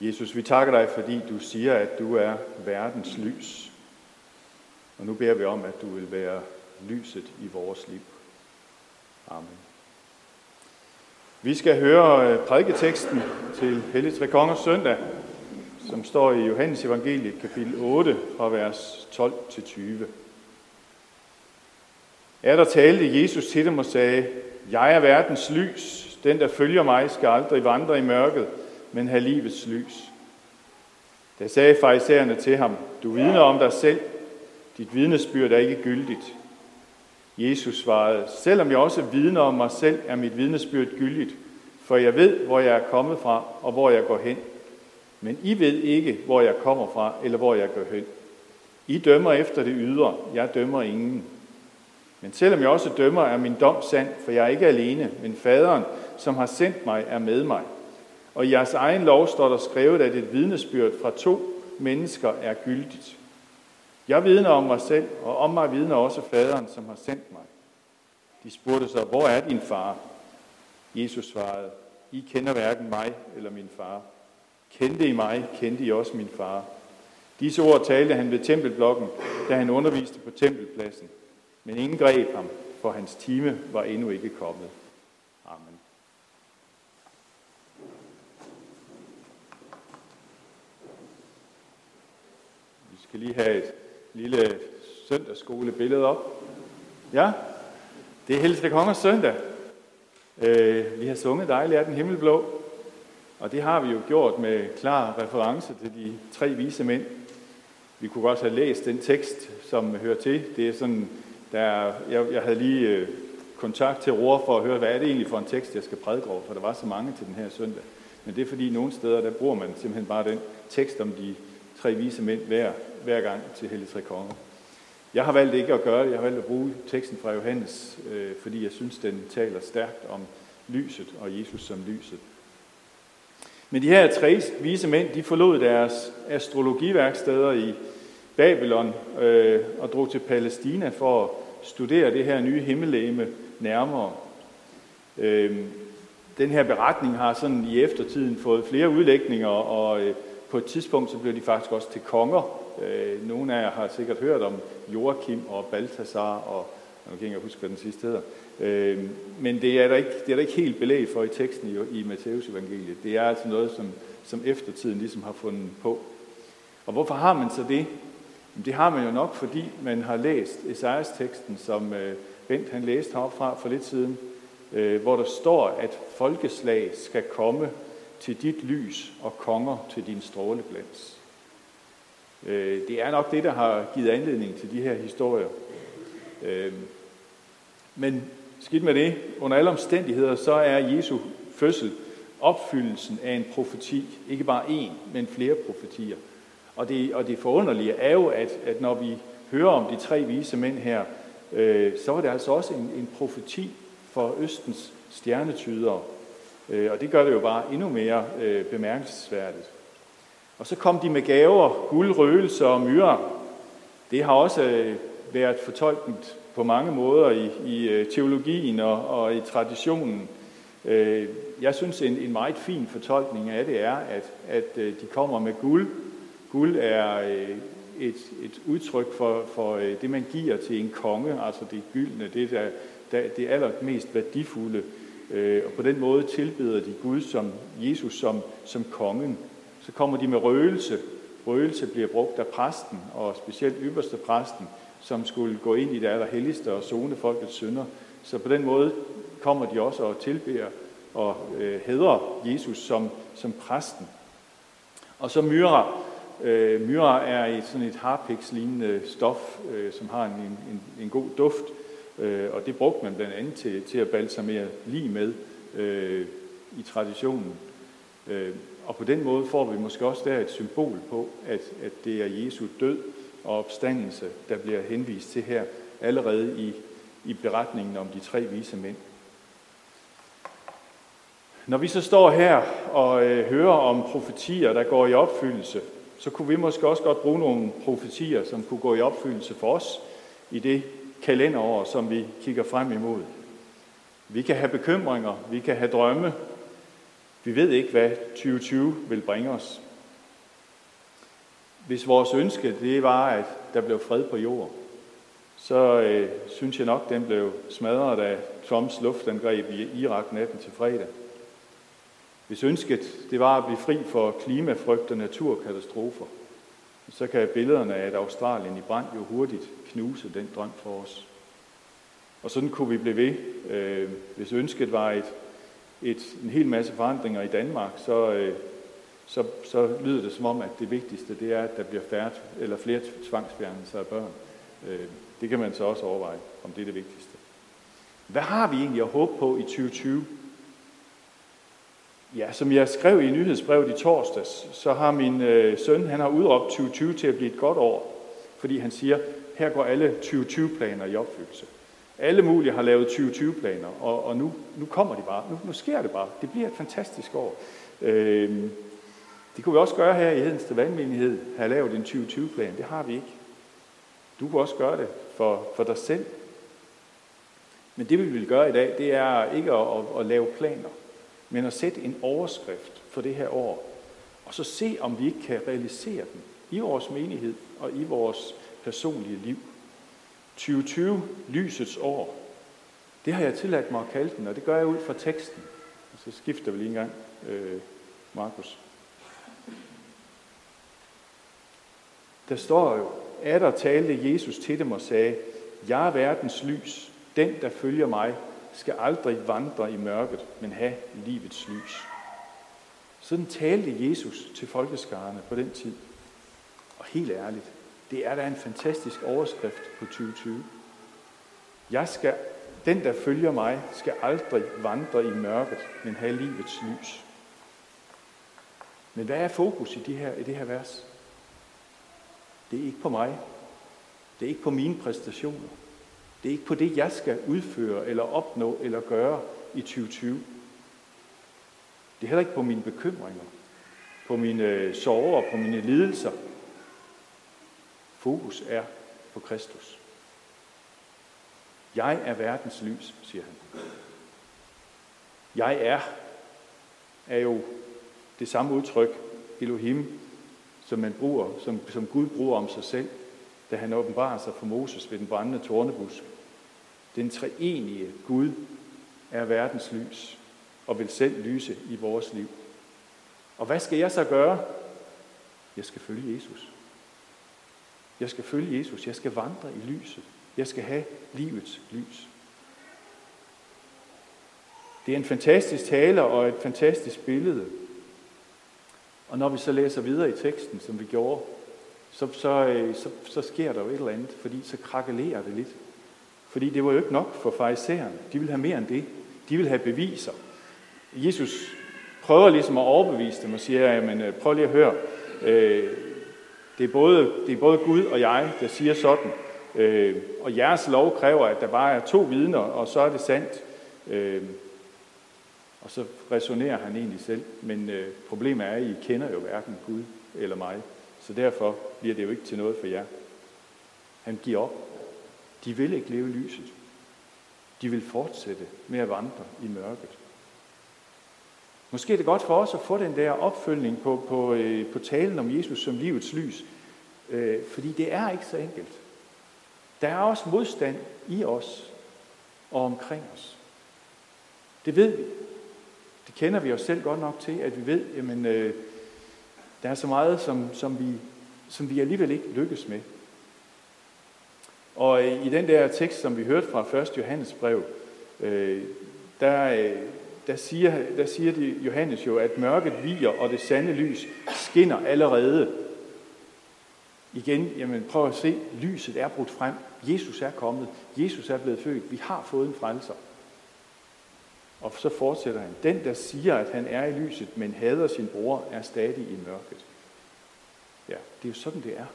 Jesus, vi takker dig, fordi du siger, at du er verdens lys. Og nu beder vi om, at du vil være lyset i vores liv. Amen. Vi skal høre øh, prædiketeksten til Hellig Tre Kongers søndag, som står i Johannes evangeliet kapitel 8 fra vers 12 til 20. Er der talte Jesus til dem og sagde, Jeg er verdens lys. Den, der følger mig, skal aldrig vandre i mørket, men have livets lys. Da sagde farisæerne til ham, Du vidner om dig selv. Dit vidnesbyrd er ikke gyldigt. Jesus svarede, Selvom jeg også vidner om mig selv, er mit vidnesbyrd gyldigt, for jeg ved, hvor jeg er kommet fra og hvor jeg går hen. Men I ved ikke, hvor jeg kommer fra eller hvor jeg går hen. I dømmer efter det ydre, jeg dømmer ingen. Men selvom jeg også dømmer, er min dom sand, for jeg er ikke alene, men faderen, som har sendt mig, er med mig. Og i jeres egen lov står der skrevet, at et vidnesbyrd fra to mennesker er gyldigt. Jeg vidner om mig selv, og om mig vidner også faderen, som har sendt mig. De spurgte så, hvor er din far? Jesus svarede, I kender hverken mig eller min far. Kendte I mig, kendte I også min far. Disse ord talte han ved tempelblokken, da han underviste på tempelpladsen. Men ingen greb ham, for hans time var endnu ikke kommet. Amen. Vi skal lige have et lille søndagsskolebillede op. Ja, det er Helste Kongers søndag. Øh, vi har sunget dejligt af den himmelblå, og det har vi jo gjort med klar reference til de tre vise mænd. Vi kunne godt have læst den tekst, som hører til. Det er sådan, der, jeg, jeg havde lige øh, kontakt til Ror for at høre, hvad er det egentlig for en tekst, jeg skal prædike over, for der var så mange til den her søndag. Men det er fordi, nogle steder, der bruger man simpelthen bare den tekst om de tre vise mænd hver, hver gang til Hellig Tre Konger. Jeg har valgt ikke at gøre det. Jeg har valgt at bruge teksten fra Johannes, øh, fordi jeg synes, den taler stærkt om lyset og Jesus som lyset. Men de her tre vise mænd, de forlod deres astrologiværksteder i Babylon øh, og drog til Palæstina for at studere det her nye himmellegeme nærmere. Øh, den her beretning har sådan i eftertiden fået flere udlægninger, og øh, på et tidspunkt så blev de faktisk også til konger. Øh, nogle af jer har sikkert hørt om Joachim og Baltasar, og nu kan jeg huske, hvad den sidste hedder. Øh, men det er, der ikke, det er der ikke helt belæg for i teksten i, i Matteus evangeliet. Det er altså noget, som, som eftertiden ligesom har fundet på. Og hvorfor har man så det? Det har man jo nok, fordi man har læst Esajas-teksten, som øh, Bent han læste heroppe fra for lidt siden, øh, hvor der står, at folkeslag skal komme til dit lys og konger til din stråleglans. Øh, det er nok det, der har givet anledning til de her historier. Øh, men skidt med det, under alle omstændigheder, så er Jesu fødsel opfyldelsen af en profeti. Ikke bare én, men flere profetier. Og det, og det forunderlige er jo, at, at når vi hører om de tre vise mænd her, øh, så var det altså også en, en profeti for Østens stjernetydere. Øh, og det gør det jo bare endnu mere øh, bemærkelsesværdigt. Og så kom de med gaver, guld, røgelse og myrer. Det har også øh, været fortolket på mange måder i, i øh, teologien og, og i traditionen. Øh, jeg synes, en, en meget fin fortolkning af det er, at, at de kommer med guld, Guld er et, et udtryk for, for det, man giver til en konge, altså det gyldne, det, der, der, det allermest værdifulde. Og på den måde tilbeder de Gud som Jesus som, som kongen. Så kommer de med røgelse. Røgelse bliver brugt af præsten, og specielt ypperste præsten, som skulle gå ind i det allerhelligste og zone folkets synder. Så på den måde kommer de også og tilbeder og øh, hedder Jesus som, som præsten. Og så myrer Øh, myra er et, sådan et harpiks-lignende stof, øh, som har en, en, en god duft, øh, og det brugte man blandt andet til, til at balsamere lige med øh, i traditionen. Øh, og på den måde får vi måske også der et symbol på, at, at det er Jesu død og opstandelse, der bliver henvist til her allerede i, i beretningen om de tre vise mænd. Når vi så står her og øh, hører om profetier, der går i opfyldelse, så kunne vi måske også godt bruge nogle profetier, som kunne gå i opfyldelse for os i det kalenderår, som vi kigger frem imod. Vi kan have bekymringer, vi kan have drømme. Vi ved ikke, hvad 2020 vil bringe os. hvis vores ønske det var, at der blev fred på jorden, så øh, synes jeg nok, den blev smadret af Trumps luftangreb i Irak natten til fredag. Hvis ønsket det var at blive fri for klimafrygt og naturkatastrofer, så kan billederne af Australien i brand jo hurtigt knuse den drøm for os. Og sådan kunne vi blive ved. Øh, hvis ønsket var et, et, en hel masse forandringer i Danmark, så, øh, så, så lyder det som om, at det vigtigste det er, at der bliver færre, eller flere tvangsfjernelser af børn. Øh, det kan man så også overveje, om det er det vigtigste. Hvad har vi egentlig at håbe på i 2020? Ja, som jeg skrev i nyhedsbrevet i torsdags, så har min øh, søn, han har udråbt 2020 til at blive et godt år, fordi han siger, her går alle 2020-planer i opfyldelse. Alle mulige har lavet 2020-planer, og, og nu, nu kommer de bare. Nu, nu sker det bare. Det bliver et fantastisk år. Øh, det kunne vi også gøre her i Hedensted Vandmenighed, have lavet en 2020-plan. Det har vi ikke. Du kunne også gøre det for, for dig selv. Men det vi vil gøre i dag, det er ikke at, at, at lave planer, men at sætte en overskrift for det her år, og så se, om vi ikke kan realisere den i vores menighed og i vores personlige liv. 2020, lysets år. Det har jeg tilladt mig at kalde den, og det gør jeg ud fra teksten. Og så skifter vi lige en gang, øh, Markus. Der står jo, at der talte Jesus til dem og sagde, Jeg er verdens lys. Den, der følger mig, skal aldrig vandre i mørket, men have livets lys. Sådan talte Jesus til folkeskarerne på den tid. Og helt ærligt, det er da en fantastisk overskrift på 2020. Jeg skal, den, der følger mig, skal aldrig vandre i mørket, men have livets lys. Men hvad er fokus i, de her, i det her vers? Det er ikke på mig. Det er ikke på mine præstationer. Det er ikke på det, jeg skal udføre eller opnå eller gøre i 2020. Det er heller ikke på mine bekymringer, på mine øh, sorger, på mine lidelser. Fokus er på Kristus. Jeg er verdens lys, siger han. Jeg er, er jo det samme udtryk, Elohim, som, man bruger, som, som Gud bruger om sig selv, da han åbenbarer sig for Moses ved den brændende tornebusk. Den treenige Gud er verdens lys og vil selv lyse i vores liv. Og hvad skal jeg så gøre? Jeg skal følge Jesus. Jeg skal følge Jesus. Jeg skal vandre i lyset. Jeg skal have livets lys. Det er en fantastisk tale og et fantastisk billede. Og når vi så læser videre i teksten, som vi gjorde, så, så, øh, så, så sker der jo et eller andet, fordi så krakelerer det lidt. Fordi det var jo ikke nok for farisæerne. De ville have mere end det. De ville have beviser. Jesus prøver ligesom at overbevise dem og siger, jamen øh, prøv lige at høre, øh, det, er både, det er både Gud og jeg, der siger sådan, øh, og jeres lov kræver, at der bare er to vidner, og så er det sandt. Øh, og så resonerer han egentlig selv, men øh, problemet er, at I kender jo hverken Gud eller mig, så derfor bliver det jo ikke til noget for jer. Han giver op. De vil ikke leve lyset. De vil fortsætte med at vandre i mørket. Måske er det godt for os at få den der opfølgning på, på, øh, på talen om Jesus som livets lys, øh, fordi det er ikke så enkelt. Der er også modstand i os og omkring os. Det ved vi. Det kender vi os selv godt nok til, at vi ved, jamen, øh, der er så meget, som, som, vi, som vi alligevel ikke lykkes med. Og øh, i den der tekst, som vi hørte fra 1. Johannes brev, øh, der, øh, der, siger, der siger de, Johannes jo, at mørket viger, og det sande lys skinner allerede. Igen, jamen prøv at se, lyset er brudt frem. Jesus er kommet. Jesus er blevet født. Vi har fået en frelser. Og så fortsætter han. Den, der siger, at han er i lyset, men hader sin bror, er stadig i mørket. Ja, det er jo sådan, det er.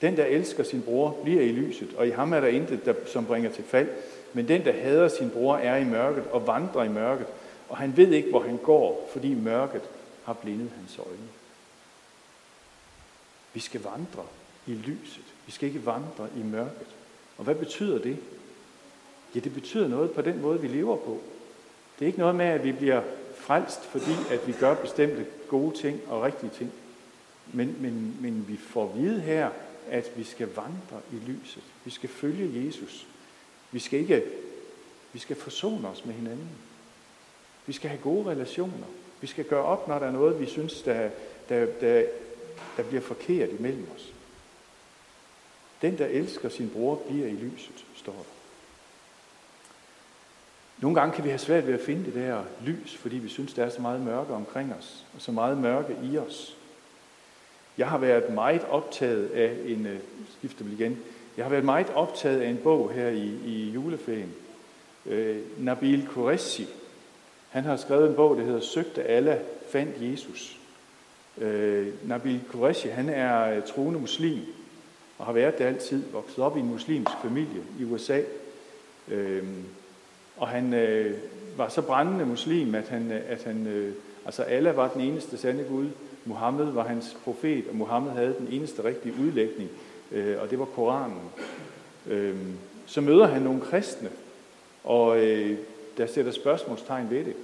Den, der elsker sin bror, bliver i lyset, og i ham er der intet, der, som bringer til fald. Men den, der hader sin bror, er i mørket og vandrer i mørket, og han ved ikke, hvor han går, fordi mørket har blindet hans øjne. Vi skal vandre i lyset. Vi skal ikke vandre i mørket. Og hvad betyder det? Ja, det betyder noget på den måde, vi lever på. Det er ikke noget med, at vi bliver frelst, fordi at vi gør bestemte gode ting og rigtige ting. Men, men, men vi får at vide her, at vi skal vandre i lyset. Vi skal følge Jesus. Vi skal ikke, vi skal forsone os med hinanden. Vi skal have gode relationer. Vi skal gøre op, når der er noget, vi synes, der, der, der, der bliver forkert imellem os. Den, der elsker sin bror, bliver i lyset, står der. Nogle gange kan vi have svært ved at finde det der lys, fordi vi synes, der er så meget mørke omkring os, og så meget mørke i os. Jeg har været meget optaget af en, øh, skifter igen, jeg har været meget optaget af en bog her i, i juleferien. Øh, Nabil Qureshi, han har skrevet en bog, der hedder Søgte alle, fandt Jesus. Øh, Nabil Qureshi, han er øh, troende muslim, og har været det altid, vokset op i en muslimsk familie i USA. Øh, og han øh, var så brændende muslim, at han, øh, at han øh, altså Allah var den eneste sande Gud, Muhammed var hans profet, og Muhammed havde den eneste rigtige udlægning, øh, og det var Koranen. Øh, så møder han nogle kristne, og øh, der sætter spørgsmålstegn ved det.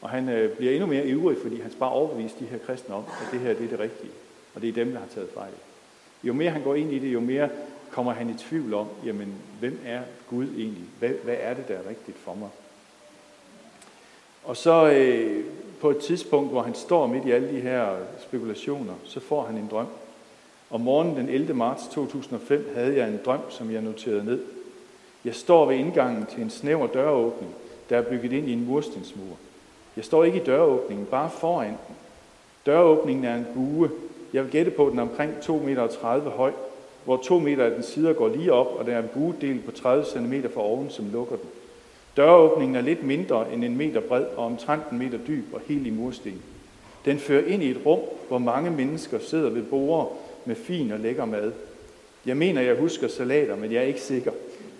Og han øh, bliver endnu mere ivrig, fordi han bare overbevist de her kristne om, at det her det er det rigtige. Og det er dem, der har taget fejl. Jo mere han går ind i det, jo mere kommer han i tvivl om, jamen, hvem er Gud egentlig? Hvad, hvad er det, der er rigtigt for mig? Og så øh, på et tidspunkt, hvor han står midt i alle de her spekulationer, så får han en drøm. Om morgenen den 11. marts 2005 havde jeg en drøm, som jeg noterede ned. Jeg står ved indgangen til en snæver døråbning, der er bygget ind i en murstensmur. Jeg står ikke i døråbningen, bare foran den. Døråbningen er en bue. Jeg vil gætte på, at den er omkring 2,30 meter høj, hvor 2 meter af den sider går lige op, og der er en buedel på 30 cm fra oven, som lukker den. Døråbningen er lidt mindre end en meter bred og omtrent en meter dyb og helt i mursten. Den fører ind i et rum, hvor mange mennesker sidder ved borde med fin og lækker mad. Jeg mener, jeg husker salater, men jeg er ikke sikker.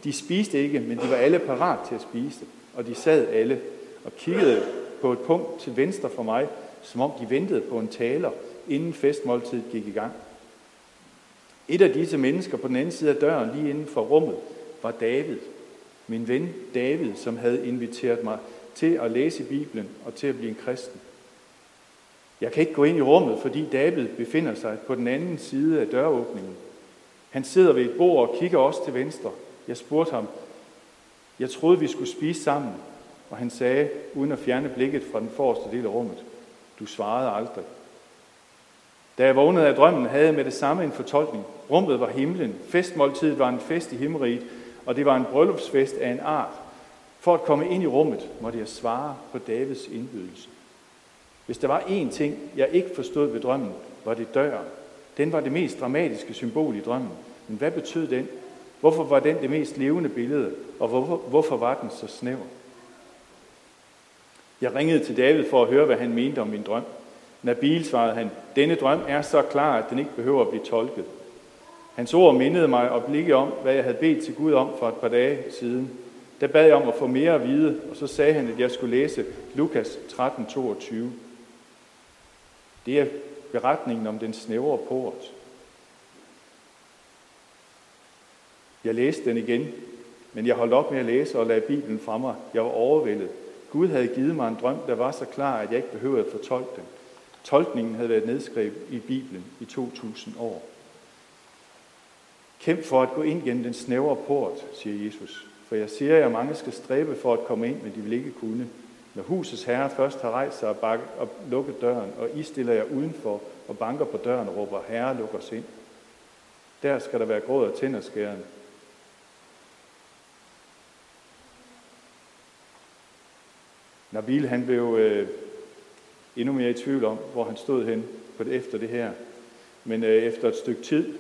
De spiste ikke, men de var alle parat til at spise det. Og de sad alle og kiggede på et punkt til venstre for mig, som om de ventede på en taler, inden festmåltidet gik i gang. Et af disse mennesker på den anden side af døren, lige inden for rummet, var David. Min ven David, som havde inviteret mig til at læse Bibelen og til at blive en kristen. Jeg kan ikke gå ind i rummet, fordi David befinder sig på den anden side af døråbningen. Han sidder ved et bord og kigger også til venstre. Jeg spurgte ham, jeg troede, vi skulle spise sammen, og han sagde, uden at fjerne blikket fra den forreste del af rummet, du svarede aldrig. Da jeg vågnede af drømmen, havde jeg med det samme en fortolkning. Rummet var himlen, festmåltidet var en fest i himmeriget, og det var en bryllupsfest af en art. For at komme ind i rummet, måtte jeg svare på Davids indbydelse. Hvis der var én ting, jeg ikke forstod ved drømmen, var det døren. Den var det mest dramatiske symbol i drømmen. Men hvad betød den? Hvorfor var den det mest levende billede? Og hvorfor, hvorfor var den så snæver? Jeg ringede til David for at høre, hvad han mente om min drøm. Nabil svarede han, denne drøm er så klar, at den ikke behøver at blive tolket. Hans ord mindede mig og blikke om, hvad jeg havde bedt til Gud om for et par dage siden. Der bad jeg om at få mere at vide, og så sagde han, at jeg skulle læse Lukas 13:22. Det er beretningen om den snævre port. Jeg læste den igen, men jeg holdt op med at læse og lagde Bibelen fra mig. Jeg var overvældet. Gud havde givet mig en drøm, der var så klar, at jeg ikke behøvede at fortolke den. Tolkningen havde været nedskrevet i Bibelen i 2000 år. Kæmp for at gå ind gennem den snævre port, siger Jesus. For jeg siger jer, mange skal stræbe for at komme ind, men de vil ikke kunne. Når husets herre først har rejst sig og, bak- og lukket døren, og I stiller jer udenfor og banker på døren og råber, Herre, luk os ind. Der skal der være gråd og tænderskæren. Nabil han blev øh, endnu mere i tvivl om, hvor han stod hen på det, efter det her. Men øh, efter et stykke tid,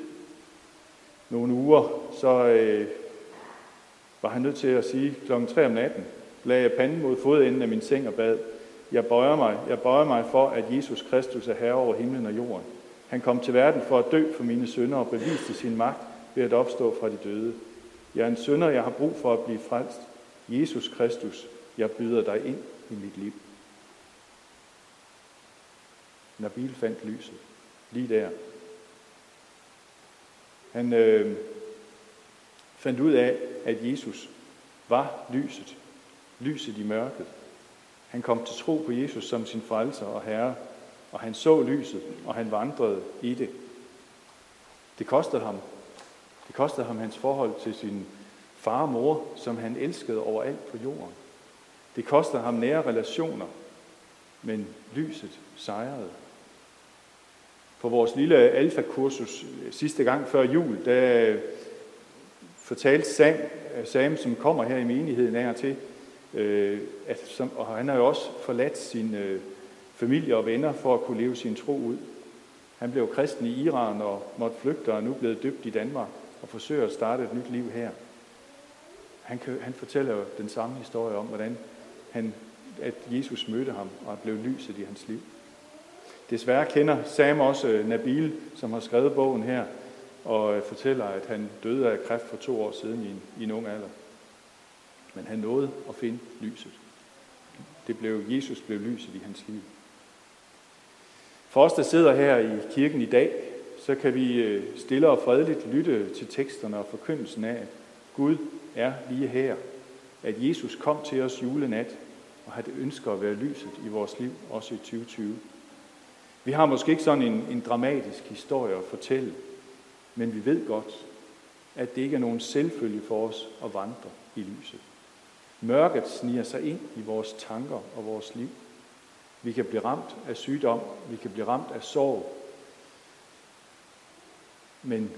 nogle uger, så øh, var han nødt til at sige klokken 3 om natten, lagde jeg panden mod fodenden af min seng og bad, jeg bøjer mig, jeg bøjer mig for, at Jesus Kristus er herre over himlen og jorden. Han kom til verden for at dø for mine sønder og beviste sin magt ved at opstå fra de døde. Jeg er en sønder, jeg har brug for at blive frelst. Jesus Kristus, jeg byder dig ind i mit liv. Nabil fandt lyset lige der. Han øh, fandt ud af, at Jesus var lyset. Lyset i mørket. Han kom til tro på Jesus som sin frelser og herre. og han så lyset, og han vandrede i det. Det kostede ham. Det kostede ham hans forhold til sin far og mor, som han elskede overalt på jorden. Det kostede ham nære relationer, men lyset sejrede. På vores lille alfakursus øh, sidste gang før jul, der fortalte Sam, øh, Sam som kommer her i menigheden af og til, øh, at, som, og han har jo også forladt sin øh, familie og venner for at kunne leve sin tro ud. Han blev kristen i Iran og måtte flygte og er nu blevet døbt i Danmark og forsøger at starte et nyt liv her. Han, kan, han fortæller jo den samme historie om, hvordan han, at Jesus mødte ham og blev lyset i hans liv. Desværre kender Sam også øh, Nabil, som har skrevet bogen her, og øh, fortæller, at han døde af kræft for to år siden i en, i en ung alder. Men han nåede at finde lyset. Det blev, Jesus blev lyset i hans liv. For os, der sidder her i kirken i dag, så kan vi øh, stille og fredeligt lytte til teksterne og forkyndelsen af, at Gud er lige her. At Jesus kom til os julenat, og at ønsker at være lyset i vores liv, også i 2020. Vi har måske ikke sådan en, en dramatisk historie at fortælle, men vi ved godt, at det ikke er nogen selvfølge for os at vandre i lyset. Mørket sniger sig ind i vores tanker og vores liv. Vi kan blive ramt af sygdom, vi kan blive ramt af sorg. Men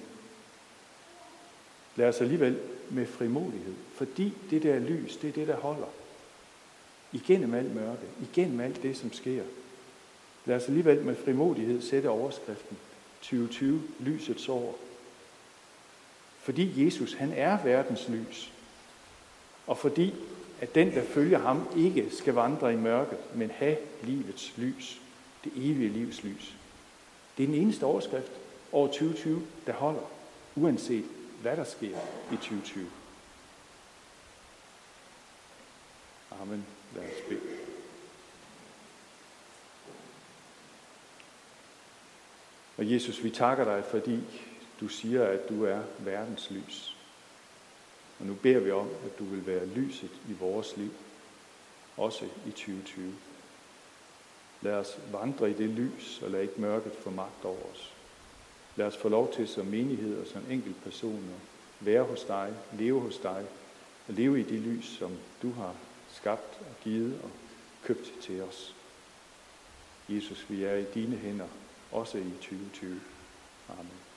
lad os alligevel med frimodighed, fordi det der lys, det er det, der holder. Igennem alt mørke, igennem alt det, som sker. Lad os alligevel med frimodighed sætte overskriften 2020, lysets år. Fordi Jesus, han er verdens lys. Og fordi at den, der følger ham, ikke skal vandre i mørket, men have livets lys. Det evige livs lys. Det er den eneste overskrift over 2020, der holder, uanset hvad der sker i 2020. Amen. Lad os bede. Og Jesus, vi takker dig, fordi du siger, at du er verdens lys. Og nu beder vi om, at du vil være lyset i vores liv, også i 2020. Lad os vandre i det lys, og lad ikke mørket få magt over os. Lad os få lov til som menighed og som enkelt personer være hos dig, leve hos dig, og leve i det lys, som du har skabt og givet og købt til os. Jesus, vi er i dine hænder, også i 2020. Amen.